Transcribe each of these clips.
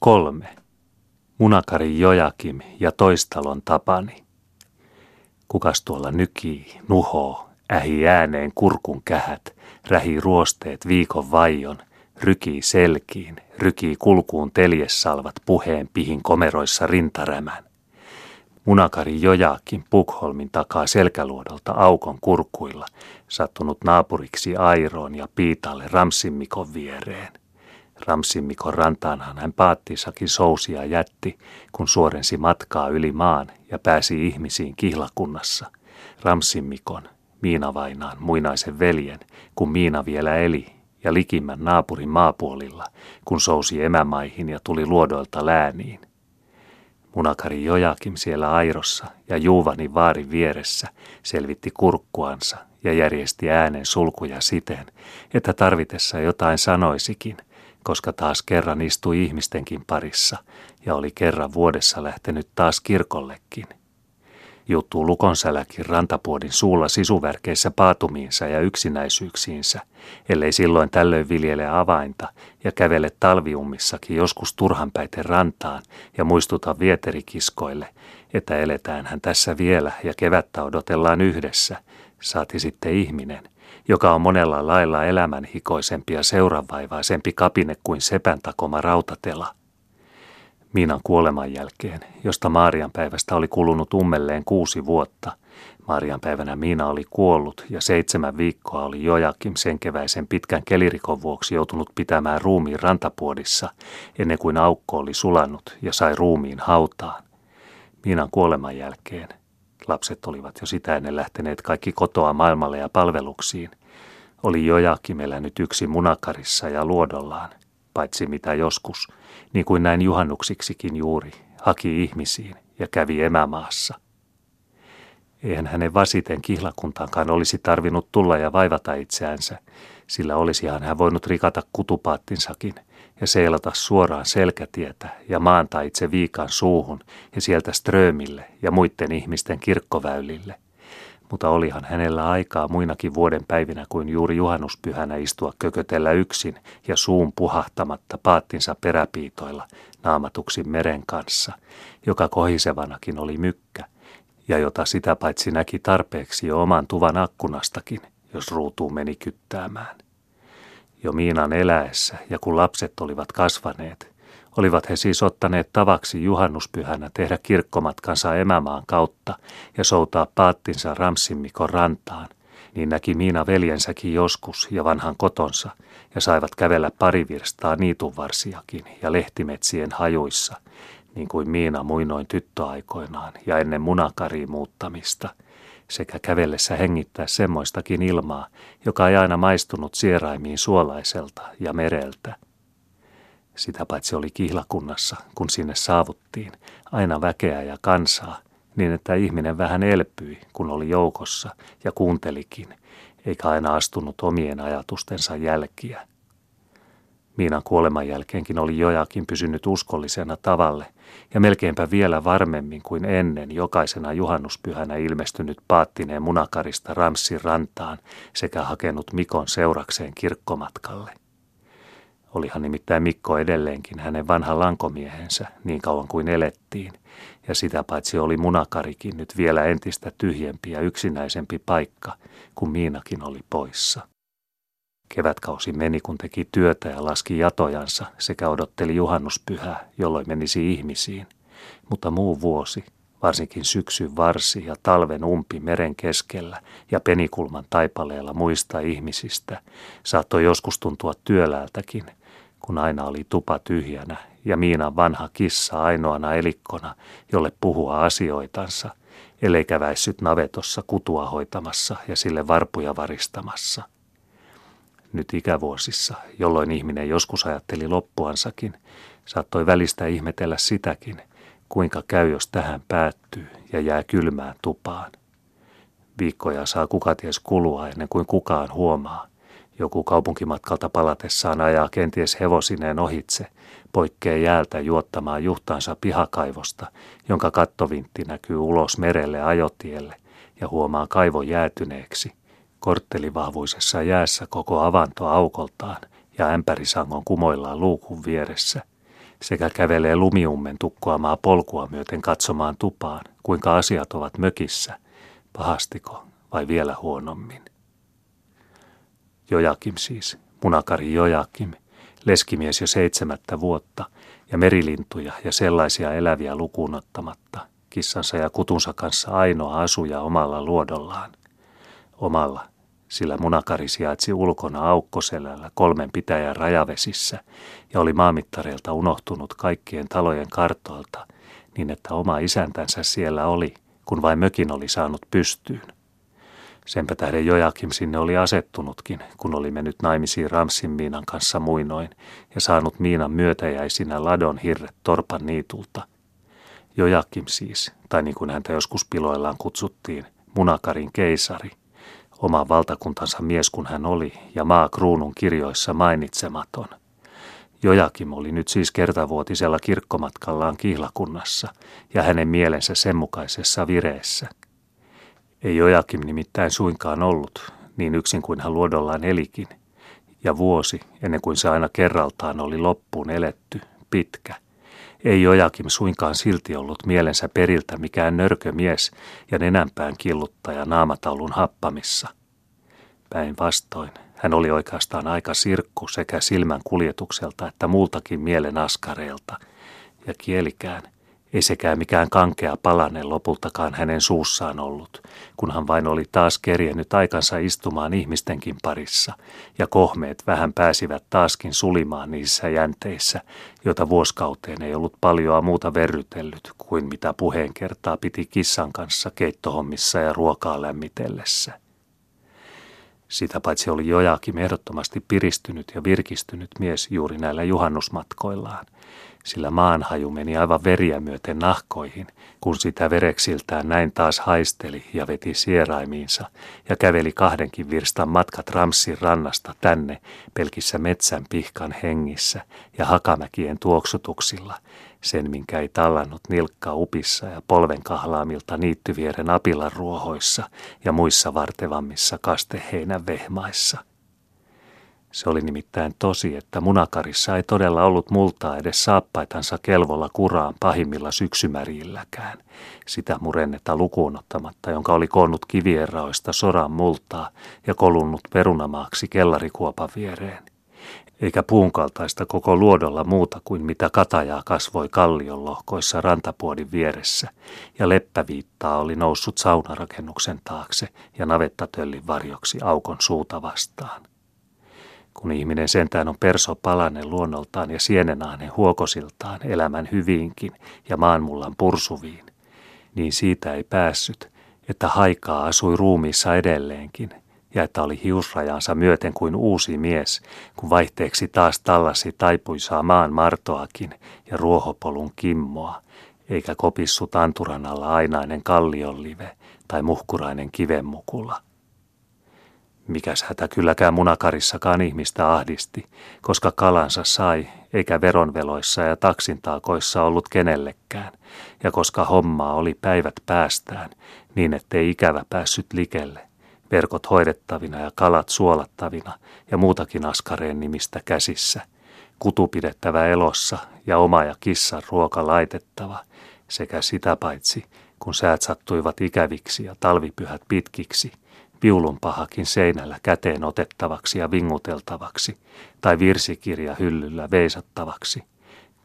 Kolme. Munakari Jojakim ja toistalon Tapani. Kukas tuolla nykii, nuhoo, ähi ääneen kurkun kähät, rähi ruosteet viikon vaion, rykii selkiin, rykii kulkuun teljessalvat puheen pihin komeroissa rintarämän. Munakari Jojakin Pukholmin takaa selkäluodolta aukon kurkuilla, sattunut naapuriksi Airoon ja Piitalle Ramsimmikon viereen. Ramsimmikon rantaanhan hän paattisakin sousia jätti, kun suorensi matkaa yli maan ja pääsi ihmisiin kihlakunnassa. Ramsimmikon, Miina Vainaan muinaisen veljen, kun Miina vielä eli ja likimmän naapurin maapuolilla, kun sousi emämaihin ja tuli luodoilta lääniin. Munakari Jojakim siellä airossa ja Juuvani vaarin vieressä selvitti kurkkuansa ja järjesti äänen sulkuja siten, että tarvitessa jotain sanoisikin, koska taas kerran istui ihmistenkin parissa ja oli kerran vuodessa lähtenyt taas kirkollekin. Juttuu lukonsäläkin rantapuodin suulla sisuvärkeissä paatumiinsa ja yksinäisyyksiinsä, ellei silloin tällöin viljele avainta ja kävele talviummissakin joskus turhanpäiten rantaan ja muistuta vieterikiskoille, että eletään hän tässä vielä ja kevättä odotellaan yhdessä, saati sitten ihminen, joka on monella lailla elämän hikoisempi ja seuranvaivaisempi kapine kuin sepän takoma rautatela, Miinan kuoleman jälkeen, josta Maarian päivästä oli kulunut ummelleen kuusi vuotta. Maarian päivänä Miina oli kuollut ja seitsemän viikkoa oli Jojakim sen keväisen pitkän kelirikon vuoksi joutunut pitämään ruumiin rantapuodissa, ennen kuin aukko oli sulannut ja sai ruumiin hautaan. Miinan kuoleman jälkeen lapset olivat jo sitä ennen lähteneet kaikki kotoa maailmalle ja palveluksiin. Oli Jojakim elänyt yksi munakarissa ja luodollaan, paitsi mitä joskus – niin kuin näin juhannuksiksikin juuri, haki ihmisiin ja kävi emämaassa. Eihän hänen vasiten kihlakuntaankaan olisi tarvinnut tulla ja vaivata itseänsä, sillä olisihan hän voinut rikata kutupaattinsakin ja seilata suoraan selkätietä ja maantaa itse viikan suuhun ja sieltä ströömille ja muiden ihmisten kirkkoväylille – mutta olihan hänellä aikaa muinakin vuoden päivinä kuin juuri juhannuspyhänä istua kökötellä yksin ja suun puhahtamatta paattinsa peräpiitoilla naamatuksi meren kanssa, joka kohisevanakin oli mykkä, ja jota sitä paitsi näki tarpeeksi jo oman tuvan akkunastakin, jos ruutuun meni kyttäämään. Jo Miinan eläessä ja kun lapset olivat kasvaneet, Olivat he siis ottaneet tavaksi juhannuspyhänä tehdä kirkkomatkansa emämaan kautta ja soutaa paattinsa Ramsimmikon rantaan, niin näki Miina veljensäkin joskus ja vanhan kotonsa ja saivat kävellä pari virstaa niitunvarsiakin ja lehtimetsien hajuissa, niin kuin Miina muinoin tyttöaikoinaan ja ennen munakariin muuttamista, sekä kävellessä hengittää semmoistakin ilmaa, joka ei aina maistunut sieraimiin suolaiselta ja mereltä – sitä paitsi oli kihlakunnassa, kun sinne saavuttiin, aina väkeä ja kansaa, niin että ihminen vähän elpyi, kun oli joukossa ja kuuntelikin, eikä aina astunut omien ajatustensa jälkiä. Miinan kuoleman jälkeenkin oli jojakin pysynyt uskollisena tavalle ja melkeinpä vielä varmemmin kuin ennen jokaisena juhannuspyhänä ilmestynyt paattineen munakarista Ramssin rantaan sekä hakenut Mikon seurakseen kirkkomatkalle. Olihan nimittäin Mikko edelleenkin hänen vanha lankomiehensä niin kauan kuin elettiin, ja sitä paitsi oli munakarikin nyt vielä entistä tyhjempi ja yksinäisempi paikka, kun Miinakin oli poissa. Kevätkausi meni, kun teki työtä ja laski jatojansa sekä odotteli juhannuspyhää, jolloin menisi ihmisiin. Mutta muu vuosi, varsinkin syksyn varsi ja talven umpi meren keskellä ja penikulman taipaleella muista ihmisistä, saattoi joskus tuntua työläältäkin, kun aina oli tupa tyhjänä ja Miinan vanha kissa ainoana elikkona, jolle puhua asioitansa, ellei käväissyt navetossa kutua hoitamassa ja sille varpuja varistamassa. Nyt ikävuosissa, jolloin ihminen joskus ajatteli loppuansakin, saattoi välistä ihmetellä sitäkin, kuinka käy, jos tähän päättyy ja jää kylmään tupaan. Viikkoja saa kukaties kulua ennen kuin kukaan huomaa – joku kaupunkimatkalta palatessaan ajaa kenties hevosineen ohitse, poikkee jäältä juottamaan juhtaansa pihakaivosta, jonka kattovintti näkyy ulos merelle ajotielle ja huomaa kaivon jäätyneeksi. Korttelivahvuisessa jäässä koko avanto aukoltaan ja ämpärisangon kumoillaan luukun vieressä. sekä kävelee lumiummen tukkoamaa polkua myöten katsomaan tupaan, kuinka asiat ovat mökissä, pahastiko vai vielä huonommin. Jojakim siis, munakari Jojakim, leskimies jo seitsemättä vuotta ja merilintuja ja sellaisia eläviä lukuun ottamatta, kissansa ja kutunsa kanssa ainoa asuja omalla luodollaan. Omalla, sillä munakari sijaitsi ulkona aukkoselällä kolmen pitäjän rajavesissä ja oli maamittareilta unohtunut kaikkien talojen kartoilta, niin että oma isäntänsä siellä oli, kun vain mökin oli saanut pystyyn. Senpä tähden Jojakim sinne oli asettunutkin, kun oli mennyt naimisiin Ramsin Miinan kanssa muinoin ja saanut Miinan myötäjäisinä ladon hirret torpan niitulta. Jojakim siis, tai niin kuin häntä joskus piloillaan kutsuttiin, Munakarin keisari, oma valtakuntansa mies kun hän oli ja maa kruunun kirjoissa mainitsematon. Jojakim oli nyt siis kertavuotisella kirkkomatkallaan kihlakunnassa ja hänen mielensä sen mukaisessa vireessä – ei Jojakim nimittäin suinkaan ollut, niin yksin kuin hän luodollaan elikin. Ja vuosi, ennen kuin se aina kerraltaan oli loppuun eletty, pitkä. Ei Jojakim suinkaan silti ollut mielensä periltä mikään nörkömies ja nenänpään killuttaja naamataulun happamissa. Päinvastoin, hän oli oikeastaan aika sirkku sekä silmän kuljetukselta että muultakin mielen askareelta, ja kielikään – ei sekään mikään kankea palane lopultakaan hänen suussaan ollut, kun hän vain oli taas kerjennyt aikansa istumaan ihmistenkin parissa, ja kohmeet vähän pääsivät taaskin sulimaan niissä jänteissä, joita vuoskauteen ei ollut paljoa muuta verrytellyt kuin mitä puheen kertaa piti kissan kanssa keittohommissa ja ruokaa lämmitellessä. Sitä paitsi oli Jojakin ehdottomasti piristynyt ja virkistynyt mies juuri näillä juhannusmatkoillaan – sillä maanhaju meni aivan veriä myöten nahkoihin, kun sitä vereksiltään näin taas haisteli ja veti sieraimiinsa ja käveli kahdenkin virstan matkat Ramsin rannasta tänne pelkissä metsän pihkan hengissä ja hakamäkien tuoksutuksilla, sen minkä ei tallannut nilkka upissa ja polven kahlaamilta niittyvieren apilan ruohoissa ja muissa vartevammissa kasteheinän vehmaissa. Se oli nimittäin tosi, että munakarissa ei todella ollut multaa edes saappaitansa kelvolla kuraan pahimmilla syksymärjilläkään. Sitä murennetta lukuun ottamatta, jonka oli koonnut kivierraoista soran multaa ja kolunnut perunamaaksi kellarikuopan viereen. Eikä puun kaltaista koko luodolla muuta kuin mitä katajaa kasvoi kallion lohkoissa rantapuodin vieressä, ja leppäviittaa oli noussut saunarakennuksen taakse ja navettatöllin varjoksi aukon suuta vastaan. Kun ihminen sentään on perso palanen luonnoltaan ja sienenainen huokosiltaan elämän hyviinkin ja maanmullan pursuviin, niin siitä ei päässyt, että haikaa asui ruumiissa edelleenkin ja että oli hiusrajansa myöten kuin uusi mies, kun vaihteeksi taas tallasi taipuisaa maan martoakin ja ruohopolun kimmoa, eikä kopissut anturan alla ainainen kallionlive tai muhkurainen kivenmukula – Mikäs hätä kylläkään munakarissakaan ihmistä ahdisti, koska kalansa sai, eikä veronveloissa ja taksintaakoissa ollut kenellekään, ja koska hommaa oli päivät päästään, niin ettei ikävä päässyt likelle, verkot hoidettavina ja kalat suolattavina ja muutakin askareen nimistä käsissä, kutu pidettävä elossa ja oma ja kissan ruoka laitettava, sekä sitä paitsi, kun säät sattuivat ikäviksi ja talvipyhät pitkiksi – viulunpahakin seinällä käteen otettavaksi ja vinguteltavaksi, tai virsikirja hyllyllä veisattavaksi,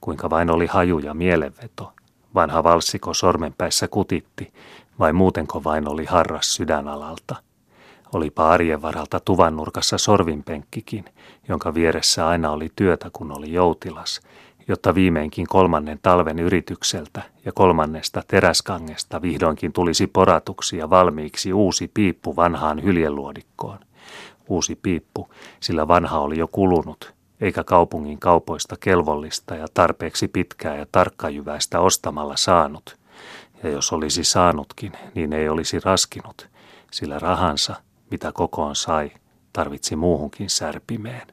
kuinka vain oli haju ja mielenveto. Vanha valssiko sormenpäissä kutitti, vai muutenko vain oli harras sydänalalta. Olipa arjen varalta tuvan nurkassa sorvinpenkkikin, jonka vieressä aina oli työtä, kun oli joutilas, jotta viimeinkin kolmannen talven yritykseltä ja kolmannesta teräskangesta vihdoinkin tulisi poratuksi ja valmiiksi uusi piippu vanhaan hyljeluodikkoon. Uusi piippu, sillä vanha oli jo kulunut, eikä kaupungin kaupoista kelvollista ja tarpeeksi pitkää ja tarkkajyväistä ostamalla saanut. Ja jos olisi saanutkin, niin ei olisi raskinut, sillä rahansa, mitä kokoon sai, tarvitsi muuhunkin särpimeen.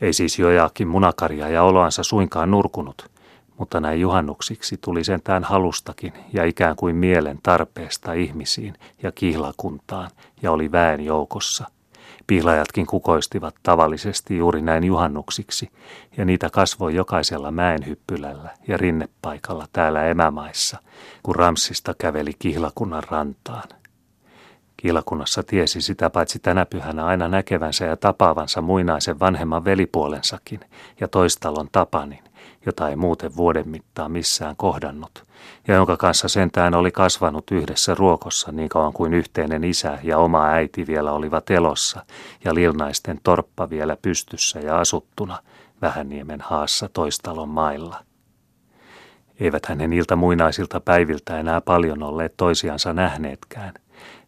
Ei siis Jojakin munakaria ja oloansa suinkaan nurkunut, mutta näin juhannuksiksi tuli sentään halustakin ja ikään kuin mielen tarpeesta ihmisiin ja kihlakuntaan ja oli väen joukossa. Pihlajatkin kukoistivat tavallisesti juuri näin juhannuksiksi, ja niitä kasvoi jokaisella mäenhyppylällä ja rinnepaikalla täällä emämaissa, kun Ramsista käveli kihlakunnan rantaan. Kihlakunnassa tiesi sitä paitsi tänä pyhänä aina näkevänsä ja tapaavansa muinaisen vanhemman velipuolensakin ja toistalon Tapanin, jota ei muuten vuoden mittaan missään kohdannut, ja jonka kanssa sentään oli kasvanut yhdessä ruokossa niin kauan kuin yhteinen isä ja oma äiti vielä olivat elossa, ja lilnaisten torppa vielä pystyssä ja asuttuna Vähäniemen haassa toistalon mailla. Eivät hänen ilta muinaisilta päiviltä enää paljon olleet toisiansa nähneetkään.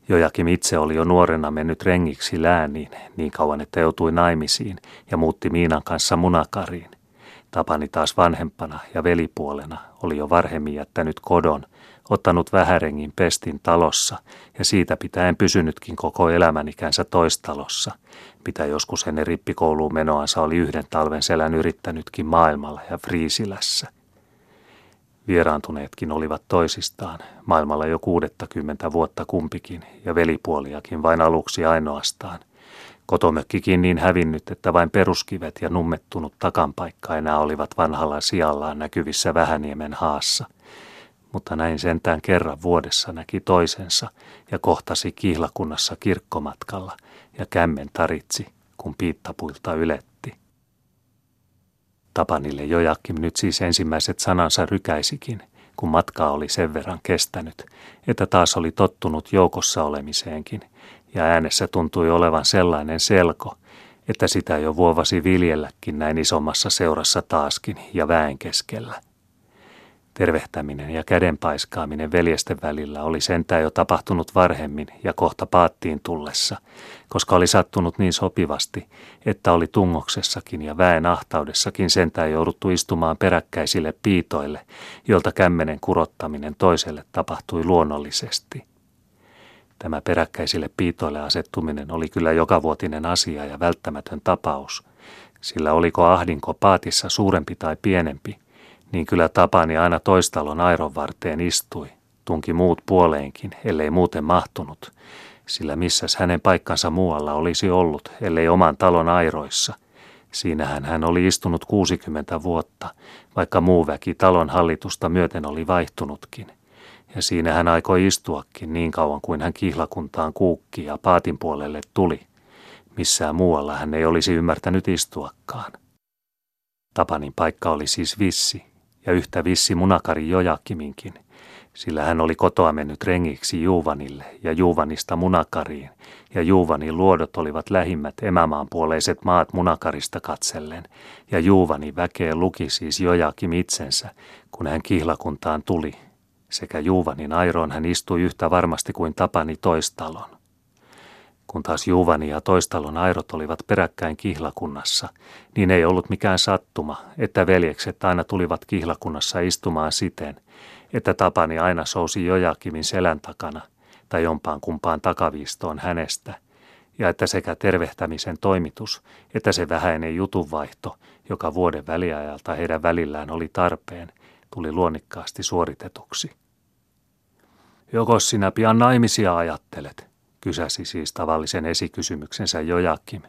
Jojakin itse oli jo nuorena mennyt rengiksi lääniin niin kauan, että joutui naimisiin ja muutti Miinan kanssa munakariin. Tapani taas vanhempana ja velipuolena oli jo varhemmin jättänyt kodon, ottanut vähärengin pestin talossa ja siitä pitäen pysynytkin koko elämänikänsä toistalossa, mitä joskus ennen rippikouluun menoansa oli yhden talven selän yrittänytkin maailmalla ja Friisilässä. Vieraantuneetkin olivat toisistaan, maailmalla jo kuudettakymmentä vuotta kumpikin ja velipuoliakin vain aluksi ainoastaan. Kotomökkikin niin hävinnyt, että vain peruskivet ja nummettunut takanpaikka enää olivat vanhalla sijallaan näkyvissä Vähäniemen haassa. Mutta näin sentään kerran vuodessa näki toisensa ja kohtasi kihlakunnassa kirkkomatkalla ja kämmen taritsi, kun piittapuilta yletti. Tapanille Jojakim nyt siis ensimmäiset sanansa rykäisikin, kun matkaa oli sen verran kestänyt, että taas oli tottunut joukossa olemiseenkin – ja äänessä tuntui olevan sellainen selko, että sitä jo vuovasi viljelläkin näin isommassa seurassa taaskin ja väen keskellä. Tervehtäminen ja kädenpaiskaaminen veljesten välillä oli sentään jo tapahtunut varhemmin ja kohta paattiin tullessa, koska oli sattunut niin sopivasti, että oli tungoksessakin ja väen ahtaudessakin sentään jouduttu istumaan peräkkäisille piitoille, jolta kämmenen kurottaminen toiselle tapahtui luonnollisesti – Tämä peräkkäisille piitoille asettuminen oli kyllä jokavuotinen asia ja välttämätön tapaus, sillä oliko ahdinko paatissa suurempi tai pienempi, niin kyllä Tapani aina toistalon airon varteen istui, tunki muut puoleenkin, ellei muuten mahtunut, sillä missäs hänen paikkansa muualla olisi ollut, ellei oman talon airoissa. Siinähän hän oli istunut 60 vuotta, vaikka muu väki talon hallitusta myöten oli vaihtunutkin ja siinä hän aikoi istuakin niin kauan kuin hän kihlakuntaan kuukki ja paatin puolelle tuli. Missään muualla hän ei olisi ymmärtänyt istuakaan. Tapanin paikka oli siis vissi, ja yhtä vissi munakari Jojakiminkin, sillä hän oli kotoa mennyt rengiksi Juuvanille ja Juuvanista munakariin, ja Juuvanin luodot olivat lähimmät emämaan puoleiset maat munakarista katsellen, ja Juuvani väkeä luki siis Jojakim itsensä, kun hän kihlakuntaan tuli sekä Juuvanin airoon hän istui yhtä varmasti kuin Tapani toistalon. Kun taas Juuvani ja toistalon airot olivat peräkkäin kihlakunnassa, niin ei ollut mikään sattuma, että veljekset aina tulivat kihlakunnassa istumaan siten, että Tapani aina sousi Jojakimin selän takana tai jompaan kumpaan takaviistoon hänestä, ja että sekä tervehtämisen toimitus että se vähäinen jutunvaihto, joka vuoden väliajalta heidän välillään oli tarpeen, tuli luonnikkaasti suoritetuksi. Joko sinä pian naimisia ajattelet, kysäsi siis tavallisen esikysymyksensä Jojakim,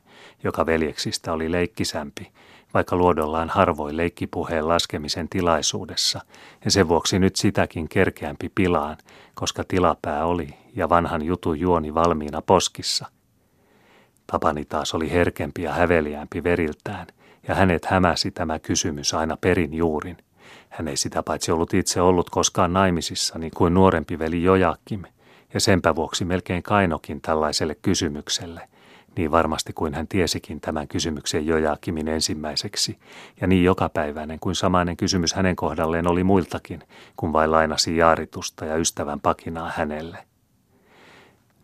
joka veljeksistä oli leikkisämpi, vaikka luodollaan harvoin leikkipuheen laskemisen tilaisuudessa, ja sen vuoksi nyt sitäkin kerkeämpi pilaan, koska tilapää oli ja vanhan jutun juoni valmiina poskissa. Tapani taas oli herkempi ja häveliämpi veriltään, ja hänet hämäsi tämä kysymys aina perin juurin – hän ei sitä paitsi ollut itse ollut koskaan naimisissa, niin kuin nuorempi veli Jojakim, ja senpä vuoksi melkein kainokin tällaiselle kysymykselle, niin varmasti kuin hän tiesikin tämän kysymyksen Jojakimin ensimmäiseksi, ja niin jokapäiväinen kuin samainen kysymys hänen kohdalleen oli muiltakin, kun vain lainasi jaaritusta ja ystävän pakinaa hänelle.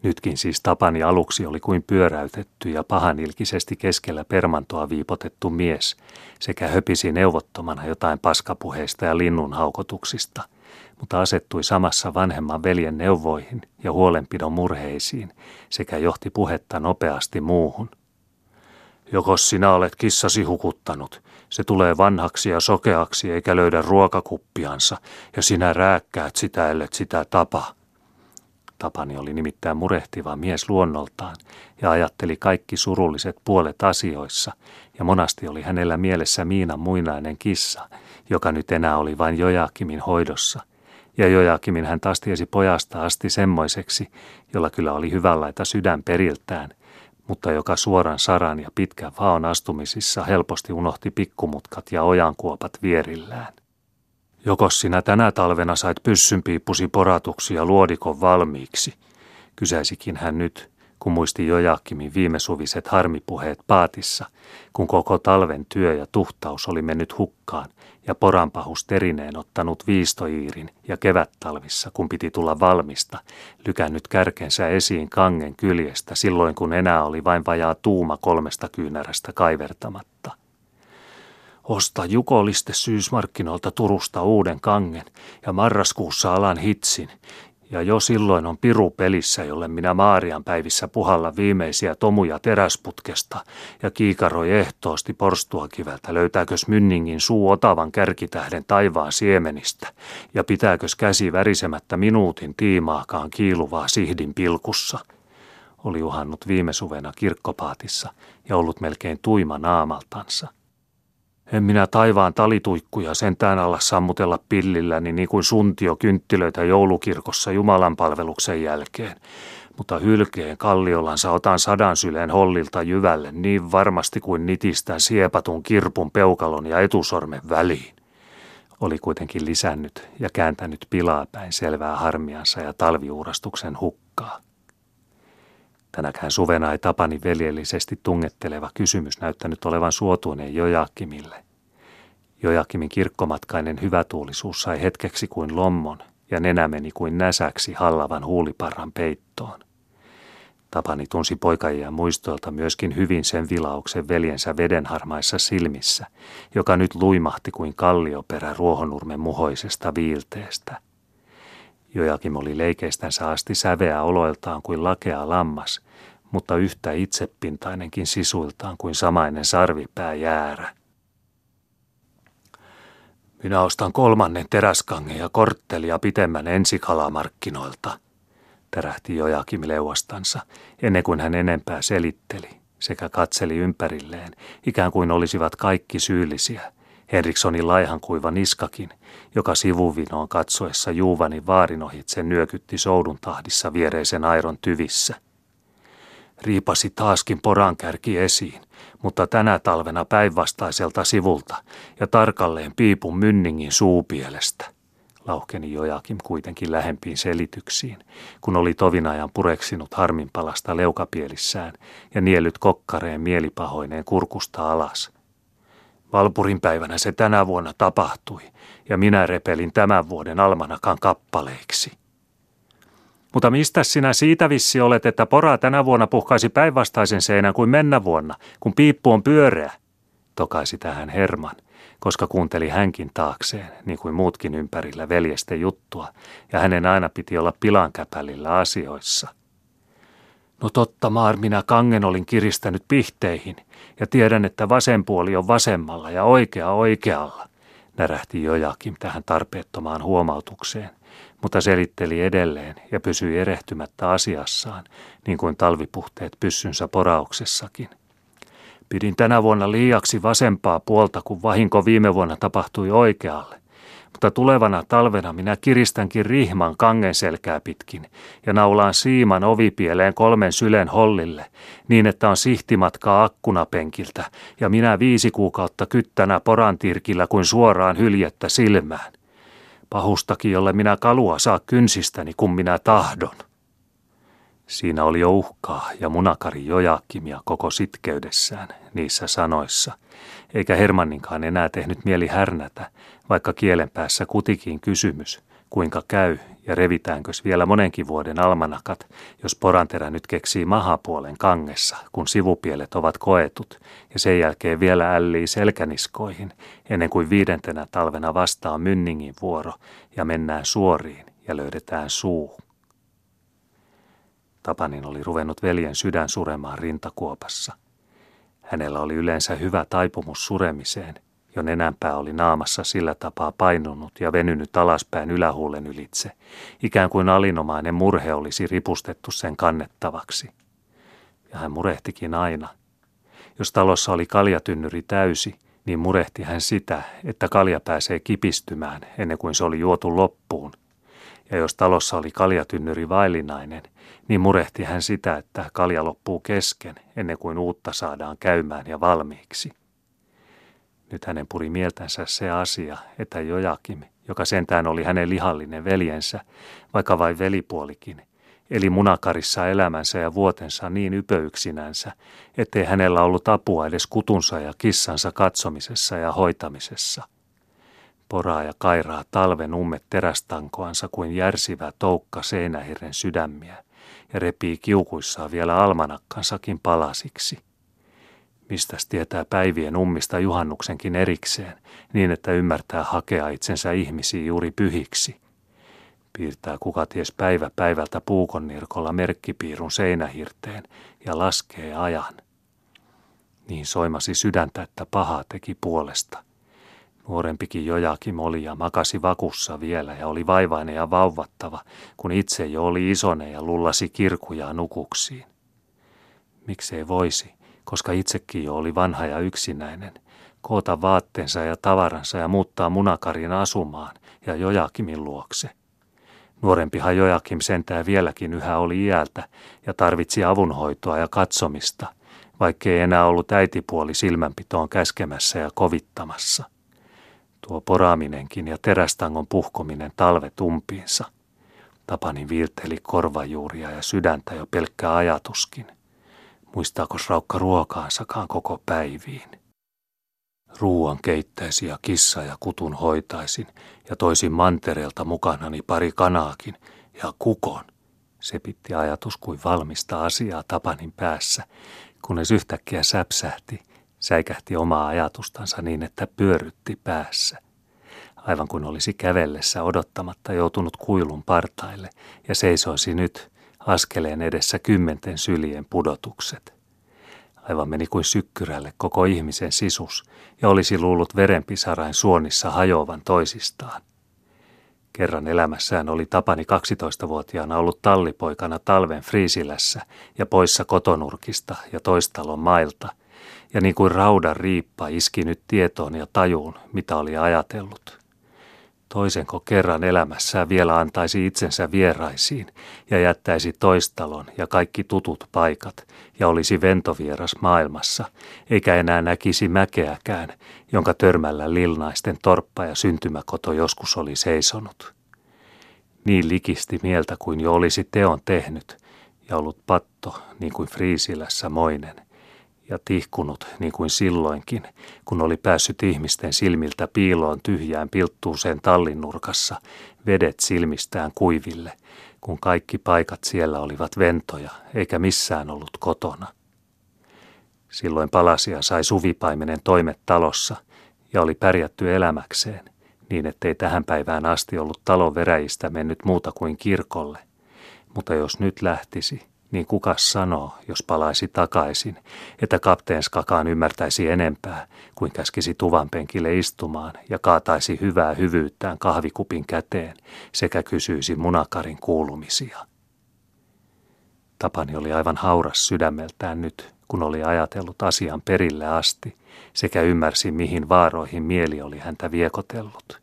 Nytkin siis Tapani aluksi oli kuin pyöräytetty ja pahanilkisesti keskellä permantoa viipotettu mies sekä höpisi neuvottomana jotain paskapuheista ja linnun haukotuksista, mutta asettui samassa vanhemman veljen neuvoihin ja huolenpidon murheisiin sekä johti puhetta nopeasti muuhun. Joko sinä olet kissasi hukuttanut, se tulee vanhaksi ja sokeaksi eikä löydä ruokakuppiansa, ja sinä rääkkäät sitä, ellet sitä tapa – Tapani oli nimittäin murehtiva mies luonnoltaan ja ajatteli kaikki surulliset puolet asioissa, ja monasti oli hänellä mielessä Miinan muinainen kissa, joka nyt enää oli vain Jojakimin hoidossa. Ja Jojakimin hän taas tiesi pojasta asti semmoiseksi, jolla kyllä oli hyvänlaita sydän periltään, mutta joka suoran saran ja pitkän vaon astumisissa helposti unohti pikkumutkat ja ojankuopat vierillään. Jokos sinä tänä talvena sait pyssynpiippusi poratuksi ja luodikon valmiiksi, kysäisikin hän nyt, kun muisti Jojakimin viime suviset harmipuheet paatissa, kun koko talven työ ja tuhtaus oli mennyt hukkaan ja poranpahus terineen ottanut viistoiirin ja kevättalvissa, kun piti tulla valmista, lykännyt kärkensä esiin kangen kyljestä silloin, kun enää oli vain vajaa tuuma kolmesta kyynärästä kaivertamatta – Osta Jukoliste syysmarkkinoilta Turusta uuden kangen ja marraskuussa alan hitsin. Ja jo silloin on piru pelissä, jolle minä Maarian päivissä puhalla viimeisiä tomuja teräsputkesta ja kiikaroi ehtoosti porstua kiveltä, löytääkös Mynningin suu otavan kärkitähden taivaan siemenistä ja pitääkös käsi värisemättä minuutin tiimaakaan kiiluvaa sihdin pilkussa – oli uhannut viime suvena kirkkopaatissa ja ollut melkein tuima naamaltansa. En minä taivaan talituikkuja sentään alla sammutella pillilläni niin kuin suntio kynttilöitä joulukirkossa Jumalan palveluksen jälkeen. Mutta hylkeen kalliolansa otan sadan syleen hollilta jyvälle niin varmasti kuin nitistän siepatun kirpun peukalon ja etusormen väliin. Oli kuitenkin lisännyt ja kääntänyt pilaapäin selvää harmiansa ja talviuurastuksen hukkaa. Tänäkään suvena ei Tapani veljellisesti tungetteleva kysymys näyttänyt olevan suotuinen Jojakimille. Jojakimin kirkkomatkainen hyvätuulisuus sai hetkeksi kuin lommon ja nenä meni kuin näsäksi hallavan huuliparran peittoon. Tapani tunsi poikajia muistoilta myöskin hyvin sen vilauksen veljensä vedenharmaissa silmissä, joka nyt luimahti kuin kallioperä ruohonurmen muhoisesta viilteestä. Jojakim oli leikeistänsä asti säveä oloiltaan kuin lakea lammas, mutta yhtä itsepintainenkin sisuiltaan kuin samainen sarvipää jäärä. Minä ostan kolmannen teräskangen ja korttelia pitemmän ensikalamarkkinoilta, tärähti Jojakim leuastansa, ennen kuin hän enempää selitteli, sekä katseli ympärilleen, ikään kuin olisivat kaikki syyllisiä. Henrikssonin laihankuiva niskakin, joka sivuvinoon katsoessa Juuvani vaarin ohitse nyökytti soudun tahdissa viereisen airon tyvissä. Riipasi taaskin porankärki esiin, mutta tänä talvena päinvastaiselta sivulta ja tarkalleen piipun mynningin suupielestä. Lauhkeni Jojakim kuitenkin lähempiin selityksiin, kun oli tovinajan pureksinut harminpalasta leukapielissään ja niellyt kokkareen mielipahoineen kurkusta alas. Valpurin päivänä se tänä vuonna tapahtui, ja minä repelin tämän vuoden almanakan kappaleiksi – mutta mistä sinä siitä vissi olet, että pora tänä vuonna puhkaisi päinvastaisen seinän kuin mennä vuonna, kun piippu on pyöreä? Tokaisi tähän Herman, koska kuunteli hänkin taakseen, niin kuin muutkin ympärillä veljesten juttua, ja hänen aina piti olla pilankäpälillä asioissa. No totta, Maar, minä kangen olin kiristänyt pihteihin, ja tiedän, että vasen puoli on vasemmalla ja oikea oikealla, närähti Jojakim tähän tarpeettomaan huomautukseen – mutta selitteli edelleen ja pysyi erehtymättä asiassaan, niin kuin talvipuhteet pyssynsä porauksessakin. Pidin tänä vuonna liiaksi vasempaa puolta, kun vahinko viime vuonna tapahtui oikealle. Mutta tulevana talvena minä kiristänkin rihman kangen selkää pitkin ja naulaan siiman ovipieleen kolmen sylen hollille, niin että on sihtimatkaa akkunapenkiltä ja minä viisi kuukautta kyttänä porantirkillä kuin suoraan hyljettä silmään pahustakin, jolle minä kalua saa kynsistäni, kun minä tahdon. Siinä oli jo uhkaa ja munakari Jojakimia koko sitkeydessään niissä sanoissa, eikä Hermanninkaan enää tehnyt mieli härnätä, vaikka kielen päässä kutikin kysymys, kuinka käy ja revitäänkös vielä monenkin vuoden almanakat, jos poranterä nyt keksii mahapuolen kangessa, kun sivupielet ovat koetut, ja sen jälkeen vielä ällii selkäniskoihin, ennen kuin viidentenä talvena vastaa Mynningin vuoro, ja mennään suoriin ja löydetään suu. Tapanin oli ruvennut veljen sydän suremaan rintakuopassa. Hänellä oli yleensä hyvä taipumus suremiseen, jo nenänpää oli naamassa sillä tapaa painunut ja venynyt alaspäin ylähuulen ylitse, ikään kuin alinomainen murhe olisi ripustettu sen kannettavaksi. Ja hän murehtikin aina. Jos talossa oli kaljatynnyri täysi, niin murehti hän sitä, että kalja pääsee kipistymään ennen kuin se oli juotu loppuun. Ja jos talossa oli kaljatynnyri vaillinainen, niin murehti hän sitä, että kalja loppuu kesken ennen kuin uutta saadaan käymään ja valmiiksi. Nyt hänen puri mieltänsä se asia, että Jojakim, joka sentään oli hänen lihallinen veljensä, vaikka vain velipuolikin, eli munakarissa elämänsä ja vuotensa niin ypöyksinänsä, ettei hänellä ollut apua edes kutunsa ja kissansa katsomisessa ja hoitamisessa. Poraa ja kairaa talven ummet terästankoansa kuin järsivä toukka seinähirren sydämiä ja repii kiukuissaan vielä almanakkansakin palasiksi. Mistäs tietää päivien ummista juhannuksenkin erikseen, niin että ymmärtää hakea itsensä ihmisiä juuri pyhiksi. Piirtää kuka ties päivä päivältä puukonnirkolla merkkipiirun seinähirteen ja laskee ajan. Niin soimasi sydäntä, että pahaa teki puolesta. Nuorempikin jojakin oli ja makasi vakussa vielä ja oli vaivainen ja vauvattava, kun itse jo oli isone ja lullasi kirkuja nukuksiin. Miksei voisi, koska itsekin jo oli vanha ja yksinäinen, koota vaatteensa ja tavaransa ja muuttaa munakarin asumaan ja Jojakimin luokse. Nuorempihan Jojakim sentää vieläkin yhä oli iältä ja tarvitsi avunhoitoa ja katsomista, vaikkei enää ollut äitipuoli silmänpitoon käskemässä ja kovittamassa. Tuo poraaminenkin ja terästangon puhkominen talvet umpiinsa. Tapani viilteli korvajuuria ja sydäntä jo pelkkä ajatuskin. Muistaako Raukka ruokaansakaan koko päiviin? Ruuan keittäisi ja kissa ja kutun hoitaisin ja toisin mantereelta mukanani pari kanaakin ja kukon. Se pitti ajatus kuin valmista asiaa Tapanin päässä, kunnes yhtäkkiä säpsähti, säikähti omaa ajatustansa niin, että pyörrytti päässä. Aivan kuin olisi kävellessä odottamatta joutunut kuilun partaille ja seisoisi nyt askeleen edessä kymmenten syljen pudotukset. Aivan meni kuin sykkyrälle koko ihmisen sisus ja olisi luullut verenpisarain suonissa hajoavan toisistaan. Kerran elämässään oli Tapani 12-vuotiaana ollut tallipoikana talven Friisilässä ja poissa kotonurkista ja toistalon mailta, ja niin kuin raudan riippa iski nyt tietoon ja tajuun, mitä oli ajatellut – Toisenko kerran elämässään vielä antaisi itsensä vieraisiin ja jättäisi toistalon ja kaikki tutut paikat ja olisi ventovieras maailmassa, eikä enää näkisi mäkeäkään, jonka törmällä lilnaisten torppa ja syntymäkoto joskus oli seisonut. Niin likisti mieltä kuin jo olisi teon tehnyt ja ollut patto niin kuin Friisilässä moinen ja tihkunut niin kuin silloinkin, kun oli päässyt ihmisten silmiltä piiloon tyhjään pilttuuseen tallinnurkassa, vedet silmistään kuiville, kun kaikki paikat siellä olivat ventoja, eikä missään ollut kotona. Silloin palasia sai suvipaimenen toimet talossa ja oli pärjätty elämäkseen, niin ettei tähän päivään asti ollut talon veräjistä mennyt muuta kuin kirkolle. Mutta jos nyt lähtisi, niin kukas sanoo, jos palaisi takaisin, että kapteenskakaan ymmärtäisi enempää, kuin käskisi tuvan penkille istumaan ja kaataisi hyvää hyvyyttään kahvikupin käteen sekä kysyisi munakarin kuulumisia. Tapani oli aivan hauras sydämeltään nyt, kun oli ajatellut asian perille asti, sekä ymmärsi, mihin vaaroihin mieli oli häntä viekotellut.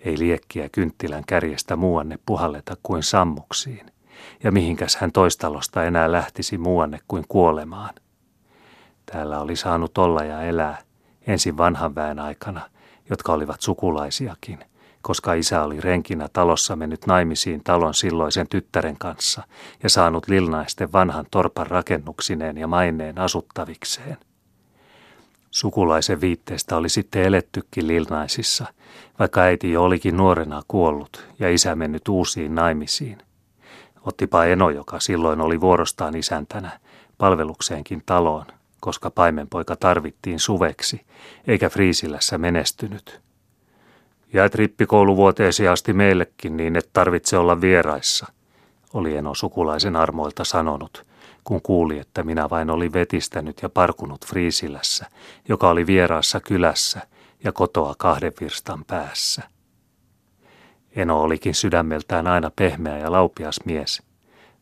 Ei liekkiä kynttilän kärjestä muuanne puhalleta kuin sammuksiin, ja mihinkäs hän toistalosta enää lähtisi muuanne kuin kuolemaan. Täällä oli saanut olla ja elää ensin vanhan väen aikana, jotka olivat sukulaisiakin, koska isä oli renkinä talossa mennyt naimisiin talon silloisen tyttären kanssa ja saanut lilnaisten vanhan torpan rakennuksineen ja maineen asuttavikseen. Sukulaisen viitteestä oli sitten elettykin Lilnaisissa, vaikka äiti jo olikin nuorena kuollut ja isä mennyt uusiin naimisiin – Ottipa Eno, joka silloin oli vuorostaan isäntänä, palvelukseenkin taloon, koska paimenpoika tarvittiin suveksi, eikä Friisilässä menestynyt. Jäät rippikouluvuoteesi asti meillekin niin, et tarvitse olla vieraissa, oli Eno sukulaisen armoilta sanonut, kun kuuli, että minä vain oli vetistänyt ja parkunut Friisilässä, joka oli vieraassa kylässä, ja kotoa kahden virstan päässä. Eno olikin sydämeltään aina pehmeä ja laupias mies.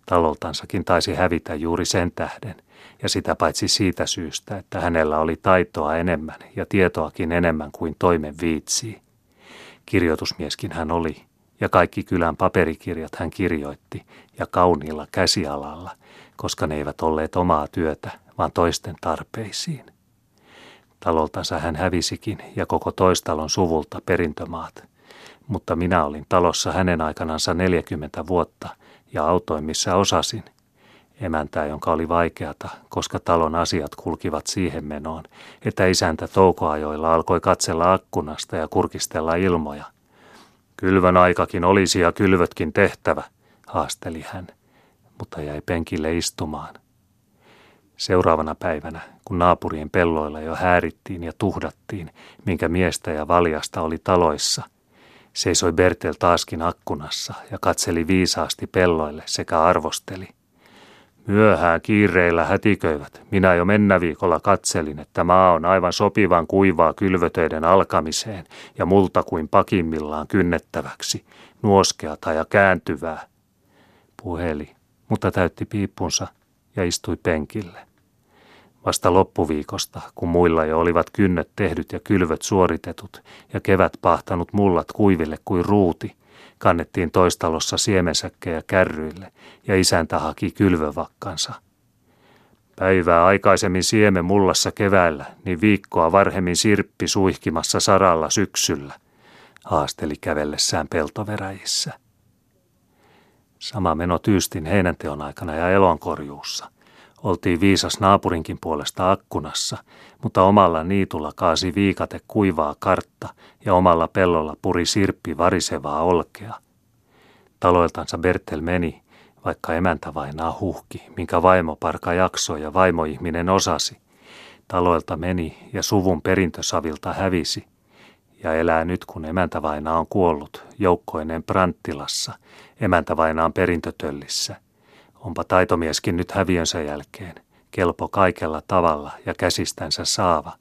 Taloltansakin taisi hävitä juuri sen tähden, ja sitä paitsi siitä syystä, että hänellä oli taitoa enemmän ja tietoakin enemmän kuin toimen viitsii. Kirjoitusmieskin hän oli, ja kaikki kylän paperikirjat hän kirjoitti, ja kauniilla käsialalla, koska ne eivät olleet omaa työtä, vaan toisten tarpeisiin. Taloltansa hän hävisikin ja koko toistalon suvulta perintömaat. Mutta minä olin talossa hänen aikanansa 40 vuotta ja autoin missä osasin. Emäntää, jonka oli vaikeata, koska talon asiat kulkivat siihen menoon, että isäntä toukoajoilla alkoi katsella akkunasta ja kurkistella ilmoja. Kylvön aikakin olisi ja kylvötkin tehtävä, haasteli hän, mutta jäi penkille istumaan. Seuraavana päivänä, kun naapurien pelloilla jo häärittiin ja tuhdattiin, minkä miestä ja valjasta oli taloissa, seisoi Bertel taaskin akkunassa ja katseli viisaasti pelloille sekä arvosteli. Myöhään kiireillä hätiköivät. Minä jo mennä viikolla katselin, että maa on aivan sopivan kuivaa kylvötöiden alkamiseen ja multa kuin pakimmillaan kynnettäväksi, nuoskeata ja kääntyvää. Puheli, mutta täytti piippunsa ja istui penkille. Vasta loppuviikosta, kun muilla jo olivat kynnet tehdyt ja kylvöt suoritetut ja kevät pahtanut mullat kuiville kuin ruuti, kannettiin toistalossa siemensäkkejä kärryille ja isäntä haki kylvövakkansa. Päivää aikaisemmin sieme mullassa keväällä, niin viikkoa varhemmin sirppi suihkimassa saralla syksyllä, haasteli kävellessään peltoveräjissä. Sama meno tyystin heinänteon aikana ja elonkorjuussa – Oltiin viisas naapurinkin puolesta akkunassa, mutta omalla niitulla kaasi viikate kuivaa kartta ja omalla pellolla puri sirppi varisevaa olkea. Taloiltansa Bertel meni, vaikka emäntä vainaa huhki, minkä vaimoparka jaksoi ja vaimoihminen osasi. Taloilta meni ja suvun perintösavilta hävisi. Ja elää nyt, kun emäntävaina on kuollut, joukkoinen Pranttilassa, emäntävainaan perintötöllissä – Onpa taitomieskin nyt häviönsä jälkeen, kelpo kaikella tavalla ja käsistänsä saava,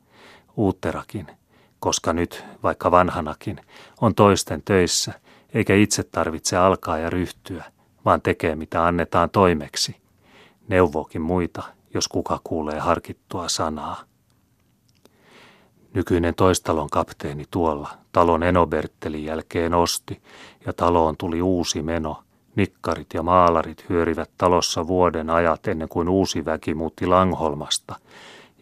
uutterakin, koska nyt, vaikka vanhanakin, on toisten töissä, eikä itse tarvitse alkaa ja ryhtyä, vaan tekee mitä annetaan toimeksi. Neuvokin muita, jos kuka kuulee harkittua sanaa. Nykyinen toistalon kapteeni tuolla talon Enoberttelin jälkeen osti, ja taloon tuli uusi meno – Nikkarit ja maalarit hyörivät talossa vuoden ajat ennen kuin uusi väki muutti Langholmasta,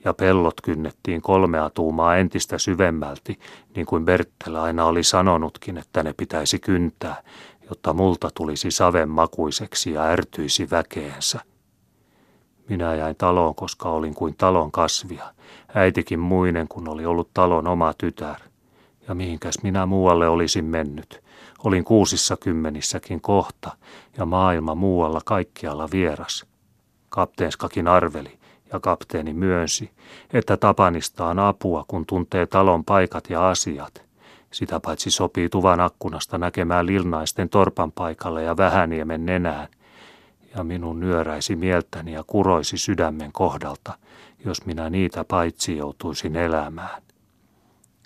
ja pellot kynnettiin kolmea tuumaa entistä syvemmälti, niin kuin Berttelä aina oli sanonutkin, että ne pitäisi kyntää, jotta multa tulisi saven makuiseksi ja ärtyisi väkeensä. Minä jäin taloon, koska olin kuin talon kasvia, äitikin muinen, kun oli ollut talon oma tytär. Ja mihinkäs minä muualle olisin mennyt – Olin kuusissa kymmenissäkin kohta ja maailma muualla kaikkialla vieras. Kapteenskakin arveli ja kapteeni myönsi, että Tapanista on apua, kun tuntee talon paikat ja asiat. Sitä paitsi sopii tuvan akkunasta näkemään lilnaisten torpan paikalle ja vähäniemen nenään. Ja minun nyöräisi mieltäni ja kuroisi sydämen kohdalta, jos minä niitä paitsi joutuisin elämään.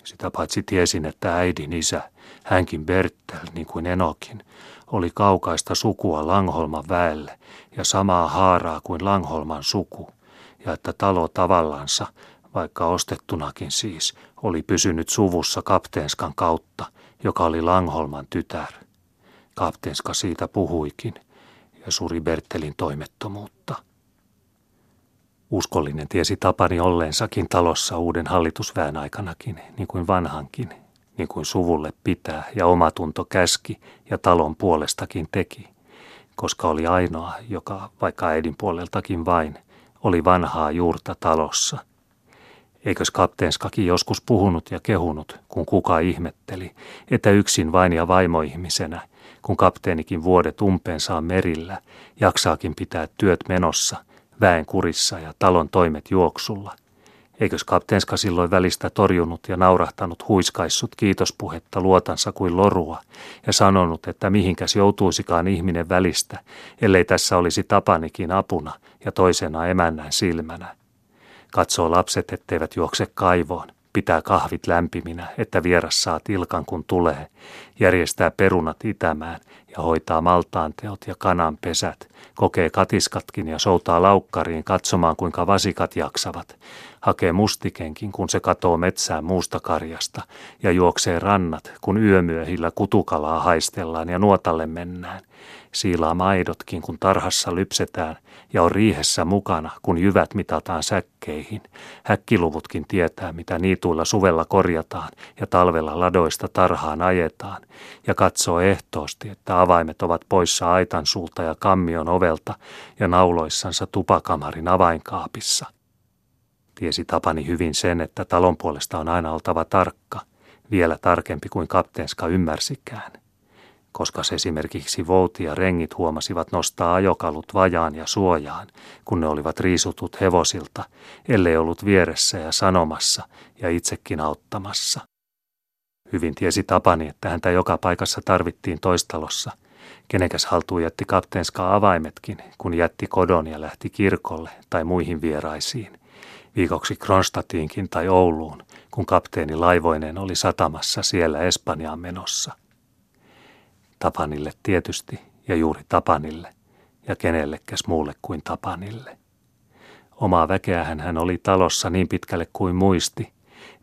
Sitä paitsi tiesin, että äidin isä, hänkin Bertel, niin kuin Enokin, oli kaukaista sukua Langholman väelle ja samaa haaraa kuin Langholman suku, ja että talo tavallansa, vaikka ostettunakin siis, oli pysynyt suvussa kapteenskan kautta, joka oli Langholman tytär. Kapteenska siitä puhuikin ja suri Bertelin toimettomuutta. Uskollinen tiesi tapani olleensakin talossa uuden hallitusväen aikanakin, niin kuin vanhankin, niin kuin suvulle pitää ja omatunto käski ja talon puolestakin teki, koska oli ainoa, joka, vaikka äidin puoleltakin vain, oli vanhaa juurta talossa. Eikös kapteenskakin joskus puhunut ja kehunut, kun kuka ihmetteli, että yksin vain ja vaimoihmisenä, kun kapteenikin vuodet umpeensaa merillä, jaksaakin pitää työt menossa – väen kurissa ja talon toimet juoksulla. Eikös kapteenska silloin välistä torjunut ja naurahtanut huiskaissut kiitospuhetta luotansa kuin lorua ja sanonut, että mihinkäs joutuisikaan ihminen välistä, ellei tässä olisi tapanikin apuna ja toisena emännän silmänä. Katsoo lapset, etteivät juokse kaivoon, pitää kahvit lämpiminä, että vieras saa tilkan kun tulee, järjestää perunat itämään ja hoitaa maltaanteot ja kanan pesät, kokee katiskatkin ja soutaa laukkariin katsomaan kuinka vasikat jaksavat, hakee mustikenkin kun se katoo metsään muusta karjasta ja juoksee rannat kun yömyöhillä kutukalaa haistellaan ja nuotalle mennään, siilaa maidotkin, kun tarhassa lypsetään, ja on riihessä mukana, kun jyvät mitataan säkkeihin. Häkkiluvutkin tietää, mitä niituilla suvella korjataan ja talvella ladoista tarhaan ajetaan, ja katsoo ehtoosti, että avaimet ovat poissa aitan suulta ja kammion ovelta ja nauloissansa tupakamarin avainkaapissa. Tiesi Tapani hyvin sen, että talon puolesta on aina oltava tarkka, vielä tarkempi kuin kapteenska ymmärsikään koska se esimerkiksi Vouti ja rengit huomasivat nostaa ajokalut vajaan ja suojaan, kun ne olivat riisutut hevosilta, ellei ollut vieressä ja sanomassa ja itsekin auttamassa. Hyvin tiesi Tapani, että häntä joka paikassa tarvittiin toistalossa. Kenekäs haltuun jätti kapteenska avaimetkin, kun jätti kodon ja lähti kirkolle tai muihin vieraisiin. Viikoksi Kronstadtiinkin tai Ouluun, kun kapteeni laivoinen oli satamassa siellä Espanjaan menossa – Tapanille tietysti ja juuri Tapanille ja kenellekäs muulle kuin Tapanille. Omaa väkeähän hän oli talossa niin pitkälle kuin muisti,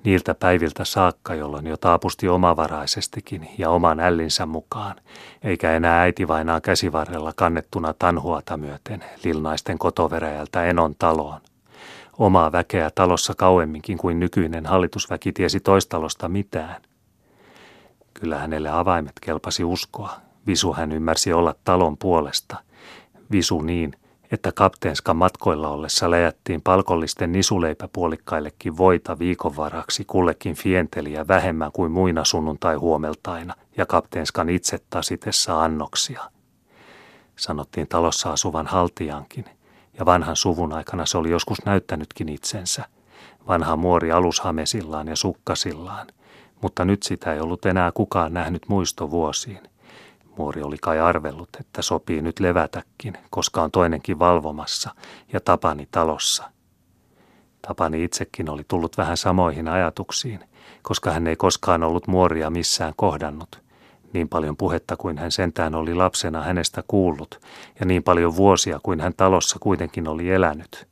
niiltä päiviltä saakka, jolloin jo taapusti omavaraisestikin ja oman ällinsä mukaan, eikä enää äiti vainaa käsivarrella kannettuna tanhuata myöten lilnaisten kotoveräjältä Enon taloon. Omaa väkeä talossa kauemminkin kuin nykyinen hallitusväki tiesi toistalosta mitään. Kyllä hänelle avaimet kelpasi uskoa. Visu hän ymmärsi olla talon puolesta. Visu niin, että kapteenska matkoilla ollessa läjättiin palkollisten nisuleipäpuolikkaillekin voita viikon varaksi kullekin fienteliä vähemmän kuin muina sunnuntai-huomeltaina ja kapteenskan itse tasitessa annoksia. Sanottiin talossa asuvan haltijankin, ja vanhan suvun aikana se oli joskus näyttänytkin itsensä. Vanha muori alushamesillaan ja sukkasillaan – mutta nyt sitä ei ollut enää kukaan nähnyt muistovuosiin. Muori oli kai arvellut, että sopii nyt levätäkin, koska on toinenkin valvomassa ja Tapani talossa. Tapani itsekin oli tullut vähän samoihin ajatuksiin, koska hän ei koskaan ollut muoria missään kohdannut. Niin paljon puhetta kuin hän sentään oli lapsena hänestä kuullut, ja niin paljon vuosia kuin hän talossa kuitenkin oli elänyt –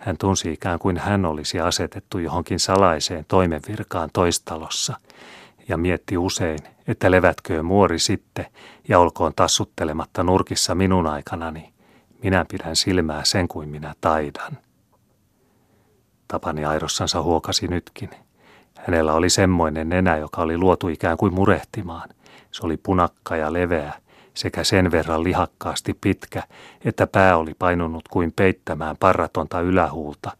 hän tunsi ikään kuin hän olisi asetettu johonkin salaiseen toimenvirkaan toistalossa ja mietti usein, että levätköön muori sitten ja olkoon tassuttelematta nurkissa minun aikanani. Minä pidän silmää sen kuin minä taidan. Tapani airossansa huokasi nytkin. Hänellä oli semmoinen nenä, joka oli luotu ikään kuin murehtimaan. Se oli punakka ja leveä sekä sen verran lihakkaasti pitkä, että pää oli painunut kuin peittämään parratonta ylähuulta,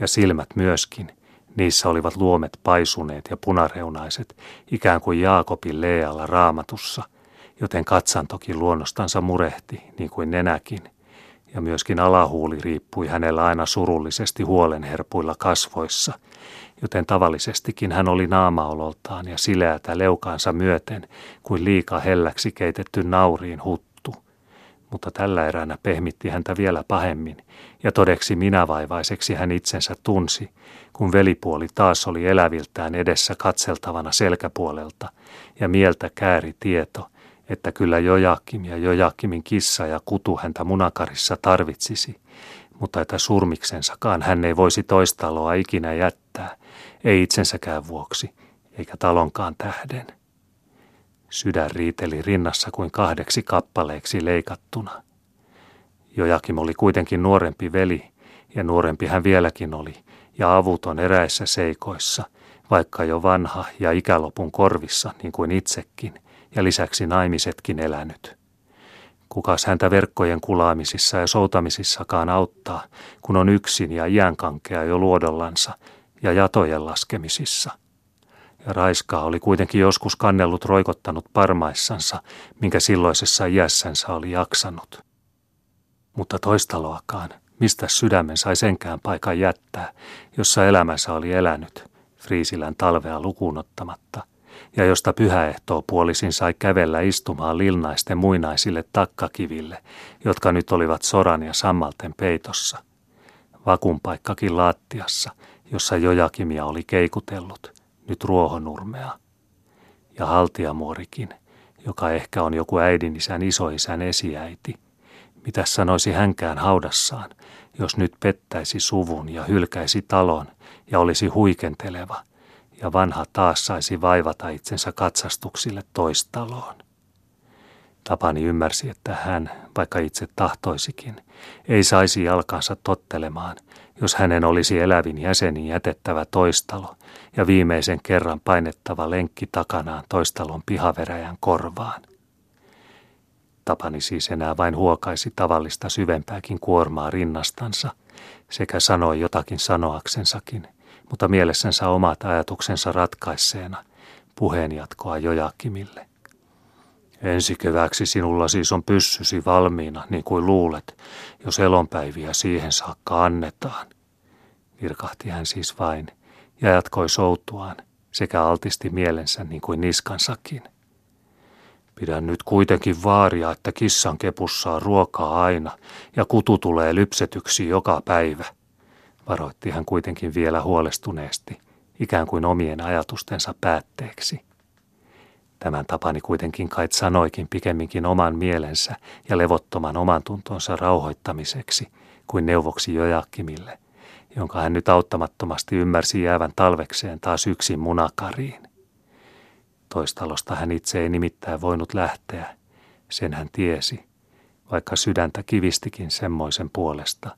ja silmät myöskin. Niissä olivat luomet paisuneet ja punareunaiset, ikään kuin Jaakobin Lealla raamatussa, joten katsantokin luonnostansa murehti, niin kuin nenäkin. Ja myöskin alahuuli riippui hänellä aina surullisesti huolenherpuilla kasvoissa – joten tavallisestikin hän oli naamaololtaan ja sileätä leukaansa myöten kuin liika helläksi keitetty nauriin huttu. Mutta tällä eräänä pehmitti häntä vielä pahemmin, ja todeksi minävaivaiseksi hän itsensä tunsi, kun velipuoli taas oli eläviltään edessä katseltavana selkäpuolelta, ja mieltä kääri tieto, että kyllä Jojakim ja Jojakimin kissa ja kutu häntä munakarissa tarvitsisi, mutta että surmiksensakaan hän ei voisi toistaloa ikinä jättää, ei itsensäkään vuoksi, eikä talonkaan tähden. Sydän riiteli rinnassa kuin kahdeksi kappaleeksi leikattuna. Jojakim oli kuitenkin nuorempi veli, ja nuorempi hän vieläkin oli, ja avuton eräissä seikoissa, vaikka jo vanha ja ikälopun korvissa, niin kuin itsekin, ja lisäksi naimisetkin elänyt. Kukas häntä verkkojen kulaamisissa ja soutamisissakaan auttaa, kun on yksin ja iänkankea jo luodollansa ja jatojen laskemisissa. Ja Raiskaa oli kuitenkin joskus kannellut roikottanut parmaissansa, minkä silloisessa iässänsä oli jaksanut. Mutta toistaloakaan, mistä sydämen sai senkään paikan jättää, jossa elämänsä oli elänyt, Friisilän talvea lukuun ottamatta – ja josta pyhäehtoo puolisin sai kävellä istumaan lilnaisten muinaisille takkakiville, jotka nyt olivat soran ja sammalten peitossa. Vakunpaikkakin laattiassa, jossa Jojakimia oli keikutellut, nyt ruohonurmea. Ja haltiamuorikin, joka ehkä on joku äidinisän isoisän esiäiti. Mitä sanoisi hänkään haudassaan, jos nyt pettäisi suvun ja hylkäisi talon ja olisi huikenteleva, ja vanha taas saisi vaivata itsensä katsastuksille toistaloon. Tapani ymmärsi, että hän, vaikka itse tahtoisikin, ei saisi jalkansa tottelemaan, jos hänen olisi elävin jäseni jätettävä toistalo ja viimeisen kerran painettava lenkki takanaan toistalon pihaveräjän korvaan. Tapani siis enää vain huokaisi tavallista syvempääkin kuormaa rinnastansa sekä sanoi jotakin sanoaksensakin, mutta mielessänsä omat ajatuksensa ratkaisseena puheenjatkoa Jojakimille. Ensi keväksi sinulla siis on pyssysi valmiina, niin kuin luulet, jos elonpäiviä siihen saakka annetaan. Virkahti hän siis vain ja jatkoi soutuaan sekä altisti mielensä niin kuin niskansakin. Pidän nyt kuitenkin vaaria, että kissan kepussa on ruokaa aina ja kutu tulee lypsetyksi joka päivä, varoitti hän kuitenkin vielä huolestuneesti, ikään kuin omien ajatustensa päätteeksi. Tämän tapani kuitenkin kait sanoikin pikemminkin oman mielensä ja levottoman oman tuntonsa rauhoittamiseksi kuin neuvoksi Jojakimille, jonka hän nyt auttamattomasti ymmärsi jäävän talvekseen taas yksin munakariin. Toistalosta hän itse ei nimittäin voinut lähteä, sen hän tiesi, vaikka sydäntä kivistikin semmoisen puolesta,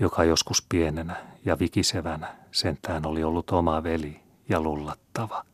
joka joskus pienenä ja vikisevänä sentään oli ollut oma veli ja lullattava.